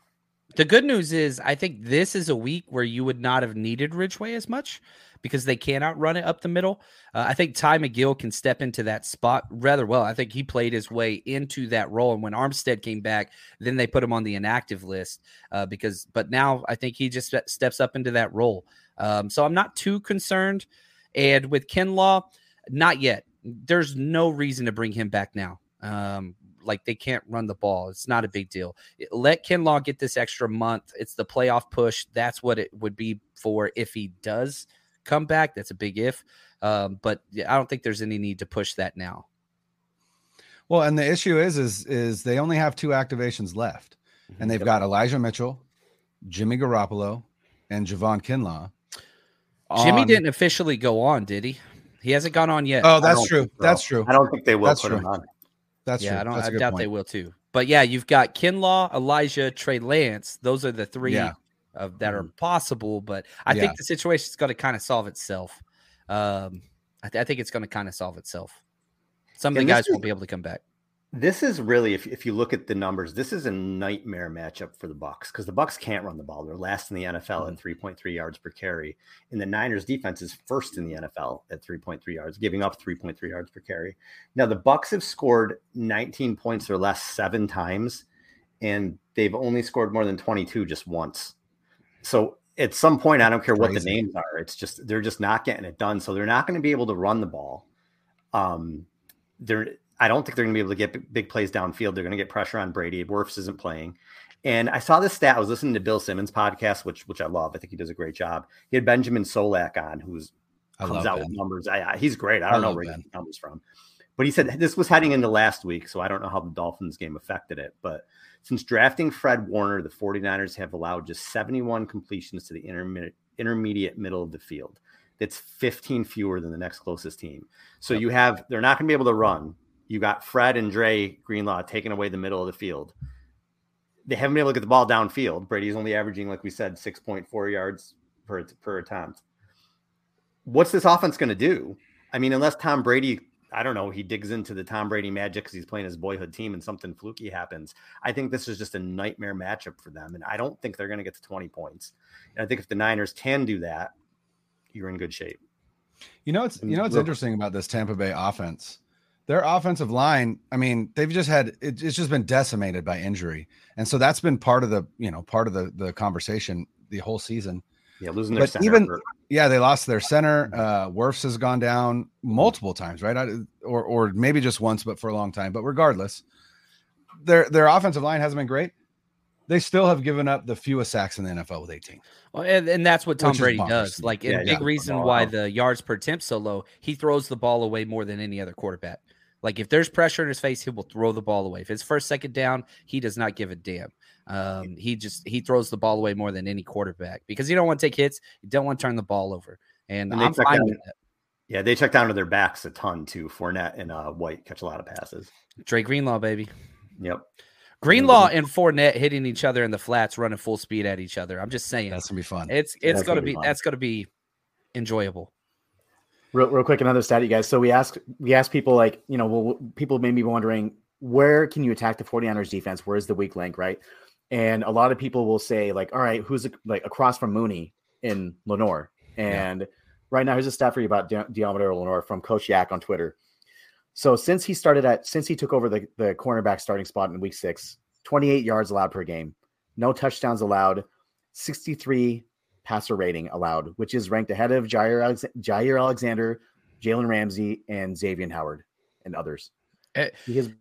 The good news is, I think this is a week where you would not have needed Ridgeway as much because they cannot run it up the middle. Uh, I think Ty McGill can step into that spot rather well. I think he played his way into that role. And when Armstead came back, then they put him on the inactive list uh, because, but now I think he just steps up into that role. Um, so I'm not too concerned. And with Kinlaw, not yet. There's no reason to bring him back now. Um, like they can't run the ball. It's not a big deal. Let Kinlaw get this extra month. It's the playoff push. That's what it would be for if he does come back. That's a big if. Um, but I don't think there's any need to push that now. Well, and the issue is, is, is they only have two activations left, mm-hmm. and they've got Elijah Mitchell, Jimmy Garoppolo, and Javon Kinlaw. Jimmy didn't officially go on, did he? He hasn't gone on yet. Oh, that's true. So. That's true. I don't think they will that's put true. him on. That's yeah, true. I don't. That's I doubt point. they will too. But yeah, you've got Kinlaw, Elijah, Trey Lance. Those are the three yeah. of, that are mm-hmm. possible. But I yeah. think the situation is going to kind of solve itself. Um, I, th- I think it's going to kind of solve itself. Some of the guys won't be able to come back. This is really, if, if you look at the numbers, this is a nightmare matchup for the Bucks because the Bucks can't run the ball. They're last in the NFL mm-hmm. at 3.3 yards per carry, and the Niners' defense is first in the NFL at 3.3 yards, giving up 3.3 yards per carry. Now the Bucks have scored 19 points or less seven times, and they've only scored more than 22 just once. So at some point, I don't care what the names are. It's just they're just not getting it done. So they're not going to be able to run the ball. Um, they're I don't think they're going to be able to get big plays downfield. They're going to get pressure on Brady. Wirfs isn't playing. And I saw this stat. I was listening to Bill Simmons podcast, which which I love. I think he does a great job. He had Benjamin Solak on, who's comes out ben. with numbers. I, I, he's great. I don't I know where he gets numbers from, but he said this was heading into last week, so I don't know how the Dolphins game affected it. But since drafting Fred Warner, the 49ers have allowed just 71 completions to the intermediate intermediate middle of the field. That's 15 fewer than the next closest team. So yep. you have they're not going to be able to run you got Fred and Dre Greenlaw taking away the middle of the field. They haven't been able to get the ball downfield. Brady's only averaging, like we said, 6.4 yards per, per attempt. What's this offense going to do? I mean, unless Tom Brady, I don't know, he digs into the Tom Brady magic because he's playing his boyhood team and something fluky happens. I think this is just a nightmare matchup for them. And I don't think they're going to get to 20 points. And I think if the Niners can do that, you're in good shape. You know, it's you know what's interesting about this Tampa Bay offense their offensive line, I mean, they've just had it, it's just been decimated by injury. And so that's been part of the, you know, part of the the conversation the whole season. Yeah, losing their but even for- yeah, they lost their center. Uh Wirfs has gone down multiple times, right? Or or maybe just once, but for a long time. But regardless, their their offensive line hasn't been great. They still have given up the fewest sacks in the NFL with 18. Well, and, and that's what Tom Brady does. Like, yeah, a big yeah. reason why the yards per attempt so low. He throws the ball away more than any other quarterback. Like if there's pressure in his face, he will throw the ball away. If it's first, second down, he does not give a damn. Um, he just he throws the ball away more than any quarterback because you don't want to take hits. You don't want to turn the ball over. And, and I'm fine down, with that. Yeah, they check down to their backs a ton too. Fournette and uh, White catch a lot of passes. Drake Greenlaw, baby. Yep. Greenlaw and Fournette hitting each other in the flats, running full speed at each other. I'm just saying that's gonna be fun. It's it's gonna, gonna, be, be that's gonna be enjoyable. Real, real quick, another stat, you guys. So we asked we asked people like, you know, well, people may be wondering where can you attack the 49ers defense? Where's the weak link, right? And a lot of people will say, like, all right, who's like across from Mooney in Lenoir? And yeah. right now, here's a stat for you about De- Lenoir from Coach Yak on Twitter. So since he started at since he took over the, the cornerback starting spot in week six, 28 yards allowed per game, no touchdowns allowed, 63 passer rating allowed, which is ranked ahead of Jair, Alex- Jaire Alexander, Jalen Ramsey, and Xavier Howard and others. Uh,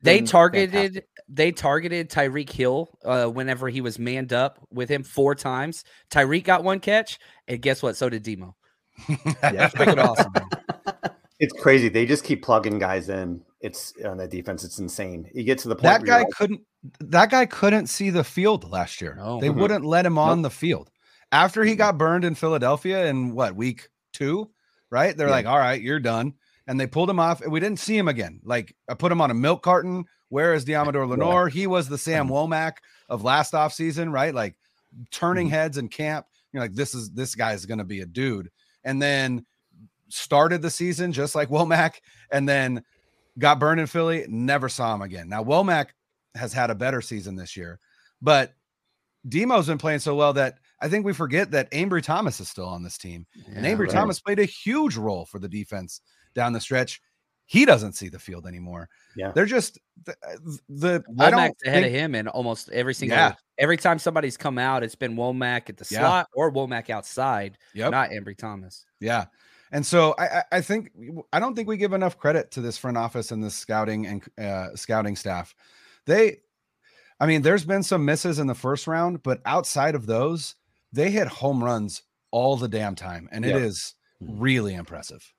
they targeted fantastic. they targeted Tyreek Hill uh, whenever he was manned up with him four times. Tyreek got one catch, and guess what? So did Demo. yeah, freaking awesome. It's crazy. They just keep plugging guys in. It's on the defense. It's insane. You get to the point that guy couldn't. That guy couldn't see the field last year. No. They mm-hmm. wouldn't let him on nope. the field after he mm-hmm. got burned in Philadelphia in what week two, right? They're yeah. like, all right, you're done. And they pulled him off. And we didn't see him again. Like I put him on a milk carton Where is Deommodore Lenoir? He was the Sam Womack of last off season, right? Like turning Mm-hmm. heads in camp. You're like, this is this guy's gonna be a dude. And then started the season just like Womack, and then got burned in Philly. Never saw him again. Now Womack has had a better season this year, but Demo's been playing so well that I think we forget that Ambry Thomas is still on this team. and Yeah, Ambry right. Thomas played a huge role for the defense down the stretch. He doesn't see the field anymore. Yeah. They're just the, the Womack's ahead of him in almost every single. Yeah. Every time somebody's come out, it's been Womack at the Yeah. slot or Womack outside, Yep. not Ambry Thomas. Yeah. And so I, I- I think I don't think we give enough credit to this front office and this scouting and uh, scouting staff. They, I mean, there's been some misses in the first round, but outside of those, they hit home runs all the damn time, and it Yep. is hmm. really impressive.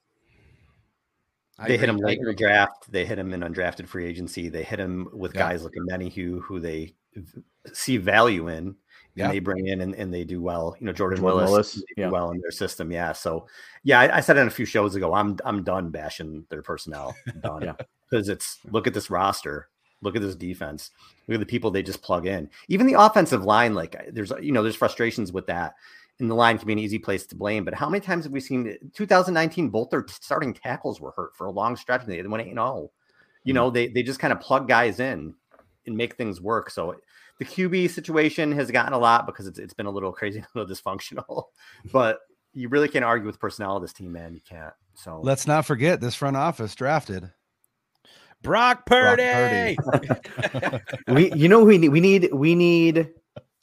I they hit agree, him I late in the draft. They hit him in undrafted free agency. They hit him with Yeah. guys like Omenihu, who they see value in, and they bring in and, and they do well. You know, Jordan, Jordan Willis, Willis, do yeah. well in their system. Yeah. So, yeah, I, I said it a few shows ago. I'm I'm done bashing their personnel. I'm done. Yeah. Because it's look at this roster. Look at this defense. Look at the people they just plug in. Even the offensive line, like there's you know there's frustrations with that. And the line can be an easy place to blame. But how many times have we seen 2019? Both their starting tackles were hurt for a long stretch. And they went 8 0. You hmm. know, they they just kind of plug guys in and make things work. So the QB situation has gotten a lot because it's it's been a little crazy, a little dysfunctional. But you really can't argue with personnel of this team, man. You can't. So Let's not forget this front office drafted Brock Brock Purdy. we you know we need we need we need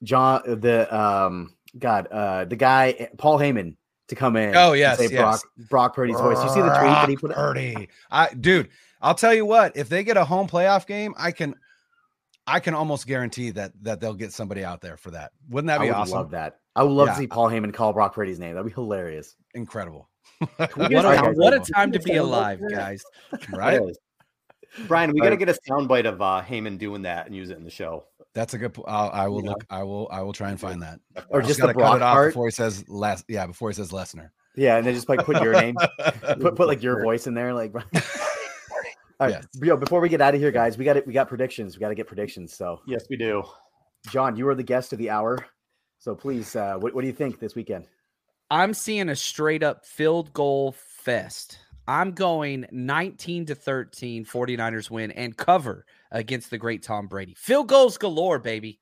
John the um God uh the guy Paul Heyman to come in. Oh, and yes, say yes. Brock Brock Purdy's voice. You see the tweet that he Brock put? Purdy. I dude, I'll tell you what, if they get a home playoff game, I can I can almost guarantee that that they'll get somebody out there for that. Wouldn't that be I be would awesome? love that. I would love Yeah. to see Paul Heyman call Brock Purdy's name. That'd be hilarious. Incredible. What a, a time, what a time to be alive, guys. Right? It is. Brian, we got to get a soundbite of uh, Heyman doing that and use it in the show. That's a good po- I'll, I will Yeah. look I will I will try and find that. Or I just gotta cut it off part. before he says Les yeah, before he says Lesnar. Yeah, and then just like put your name, put put like your voice in there, like. All right, Yes. yo, before we get out of here, guys, we got it. We got predictions. We got to get predictions. So, Yes, we do. John, you are the guest of the hour. So please, uh, what, what do you think this weekend? I'm seeing a straight up field goal fest. I'm going 19 to 13, 49ers win and cover against the great Tom Brady. Field goals galore, baby.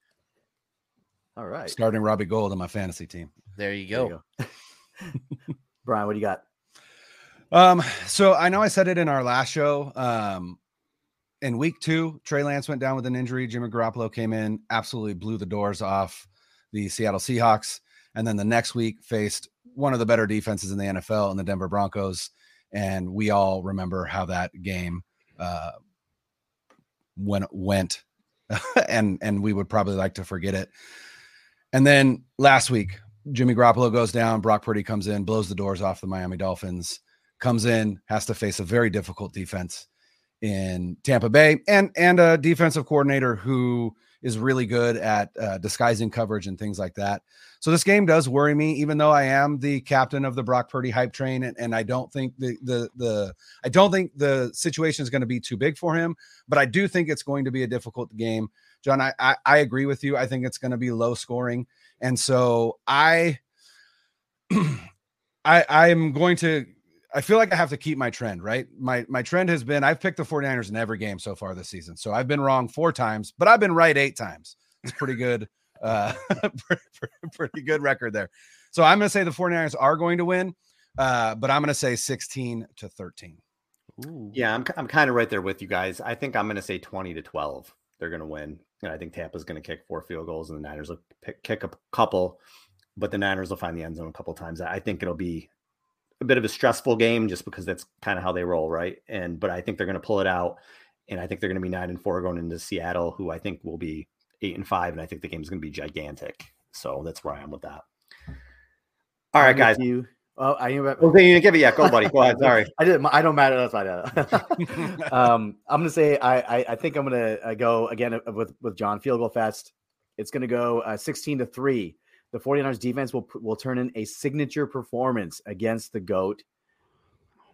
All right, Starting Robbie Gould on my fantasy team. There you There go. you go. Brian, what do you got? Um, so I know I said it in our last show. Um, in week two, Trey Lance went down with an injury. Jimmy Garoppolo came in, absolutely blew the doors off the Seattle Seahawks. And then the next week faced one of the better defenses in the NFL in the Denver Broncos. And we all remember how that game uh when went and and we would probably like to forget it. And then last week, Jimmy Garoppolo goes down, Brock Purdy comes in, blows the doors off the Miami Dolphins comes in, has to face a very difficult defense in Tampa Bay, and and a defensive coordinator who is really good at uh, disguising coverage and things like that. So this game does worry me, even though I am the captain of the Brock Purdy hype train, and, and I don't think the the the I don't think the situation is going to be too big for him, but I do think it's going to be a difficult game. John, I I, I agree with you. I think it's going to be low scoring, and so I. I I'm going to I feel like I have to keep my trend, right? My my trend has been I've picked the 49ers in every game so far this season. So I've been wrong four times, but I've been right eight times. It's pretty good, uh pretty, pretty good record there. So I'm gonna say the 49ers are going to win, uh, but I'm gonna say 16 to 13. Yeah, I'm, I'm kind of right there with you guys. I think I'm going to say 20 to 12. They're going to win. And I think Tampa's going to kick four field goals and the Niners will pick, kick a couple, but the Niners will find the end zone a couple times. I think it'll be a bit of a stressful game just because that's kind of how they roll, right? And but I think they're going to pull it out, and I think they're going to be nine and four going into Seattle, who I think will be eight and five, and I think the game's going to be gigantic. So that's where I am with that. All right, guys. You. Oh, I you Okay, you didn't give it yet. Go, buddy. Go ahead. Sorry. I didn't. I don't matter. That's fine. um, I'm gonna say I, I I think I'm gonna uh, go again uh, with with John Field Goal Fest. It's gonna go uh, 16 to three. The 49ers defense will will turn in a signature performance against the goat.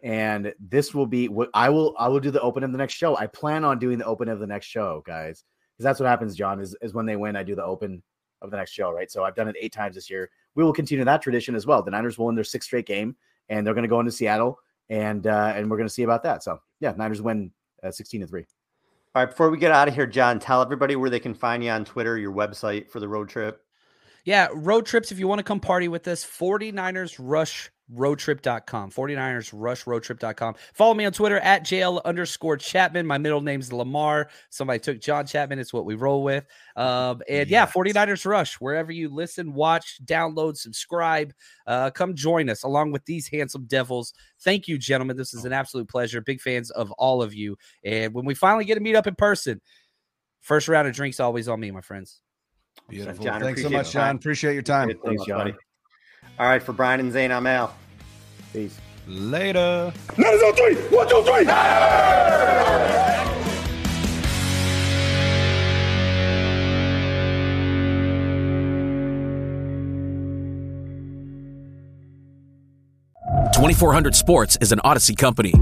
and this will be what I will I will do the open of the next show. I plan on doing the open of the next show, guys, because that's what happens. John is is when they win, I do the open of the next show, right? So I've done it eight times this year. We will continue that tradition as well. The Niners will win their sixth straight game, and they're going to go into Seattle, and uh, and we're going to see about that. So yeah, Niners win uh, sixteen to three. All right, before we get out of here, John, tell everybody where they can find you on Twitter, your website for the road trip. Yeah, road trips. If you want to come party with us, 49ers Rush roadtrip.com 49ers rush roadtrip.com follow me on twitter at jl underscore chapman. My middle name's lamar. Somebody took john chapman. It's what we roll with. Um, and yeah 49ers rush wherever you listen watch download subscribe uh, come join us along with these handsome devils. Thank you gentlemen. This is an absolute pleasure. Big fans of all of you. And when we finally get to meet up in person first round of drinks always on me my friends Beautiful. John, Thanks so much, John. Appreciate your time. Thanks, John. All right, for Brian and Zain, I'm Al. Peace. Later. Niners on three. One, two, three. Twenty four hundred Sports is an Audacy company.